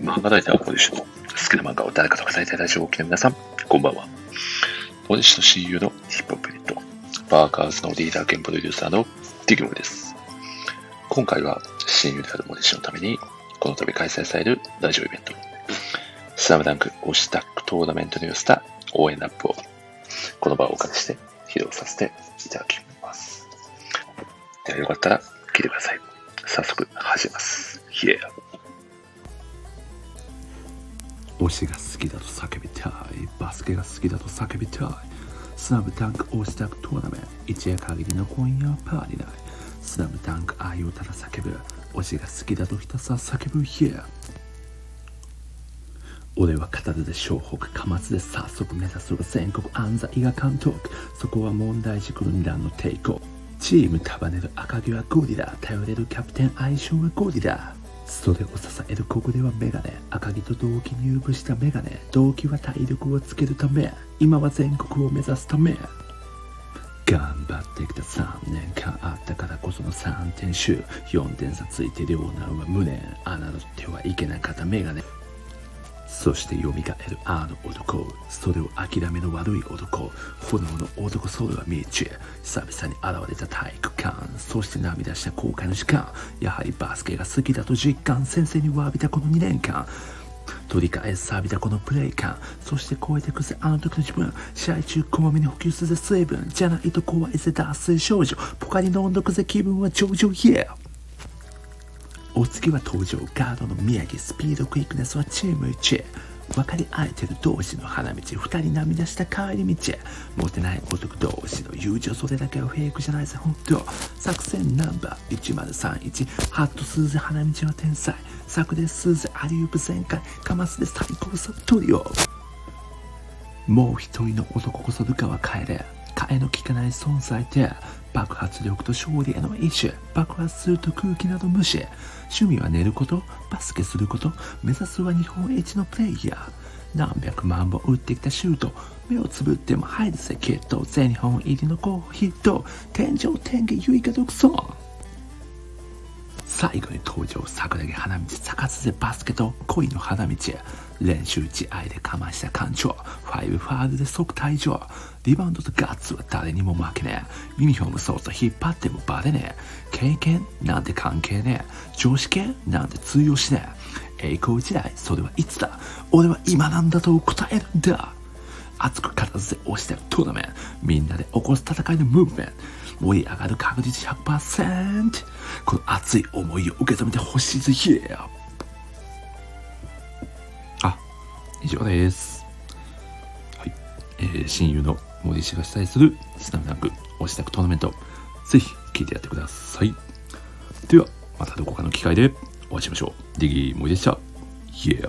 漫画大体はモディシュの好きな漫画を誰かと語りたいラジオをお聞きの皆さん、こんばんは。モディシュの親友のヒップホップユニット、バーカーズのリーダー兼プロデューサーのディグムです。今回は親友であるモディシュのために、この度開催されるラジオイベント、スラムダンク推しタッグトーナメントに寄せた応援ラップを、この場をお借りして披露させていただきます。ではよかったら聞いてください。早速始めます。ヒエ。ア。推しが好きだと叫びたい。バスケが好きだと叫びたい。スラムダンク推したくトーナメント。一夜限りの今夜はパーティーナイスラムダンク愛をただ叫ぶ。推しが好きだとひたすら叫ぶ Here 俺は片手で湘北貨物で早速目指すは全国安西伊賀監督。そこは問題児の二段の抵抗チーム束ねる赤城はゴリラ頼れるキャプテン相性はゴリラそれを支えるここではメガネ。赤城と同期入部したメガネ。動機は体力をつけるため。今は全国を目指すため。頑張ってきた3年間あったからこその3点集。4点差ついてるオーナーは無念。侮ってはいけなかったメガネ。そして蘇るあの男それを諦めの悪い男炎の男それはミー久々に現れた体育館そして涙した後悔の時間やはりバスケが好きだと実感先生に詫びたこの2年間取り返す錆びたこのプレイ感そして超えてくぜあの時の自分試合中こまめに補給するぜ水分じゃないと怖いぜ脱水症状ポカリ飲んどくぜ気分は上々 Yeah お次は登場。ガードの宮城。スピードクイックネスはチーム1分かり合えてる同士の花道。二人涙した帰り道モテない男同士の友情それだけはフェイクじゃないぜ本当。作戦ナンバー1031ハットスーズ花道は天才。作でスーズアリウープ全開。カマスで最高サトリオもう一人の男こそルカは帰れ。替えの効かない存在で爆発力と勝利への意志爆発すると空気など無視趣味は寝ることバスケすること目指すは日本一のプレイヤー何百万本打ってきたシュート目をつぶっても入るぜきっと全日本入りの候補ヒット天井天下唯我独尊最後に登場桜木花道咲ずぜバスケと恋の花道練習試合でかました艦長ファイブファールで即退場。リバウンドとガッツは誰にも負けねえ。ユニフォームそうと引っ張ってもバレねえ。経験なんて関係ねえ。常識なんて通用しねえ。栄光時代それはいつだ。俺は今なんだと答えるんだ。熱く片付け押してるトーナメント。みんなで起こす戦いのムーブメント。盛り上がる確率100%この熱い思いを受け止めてほしいぜひあ以上です。はい、えー、親友の森氏が主催するスタミナク押したくトーナメントぜひ聞いてやってください。ではまたどこかの機会でお会いしましょう。ディギー森でした。ヒエ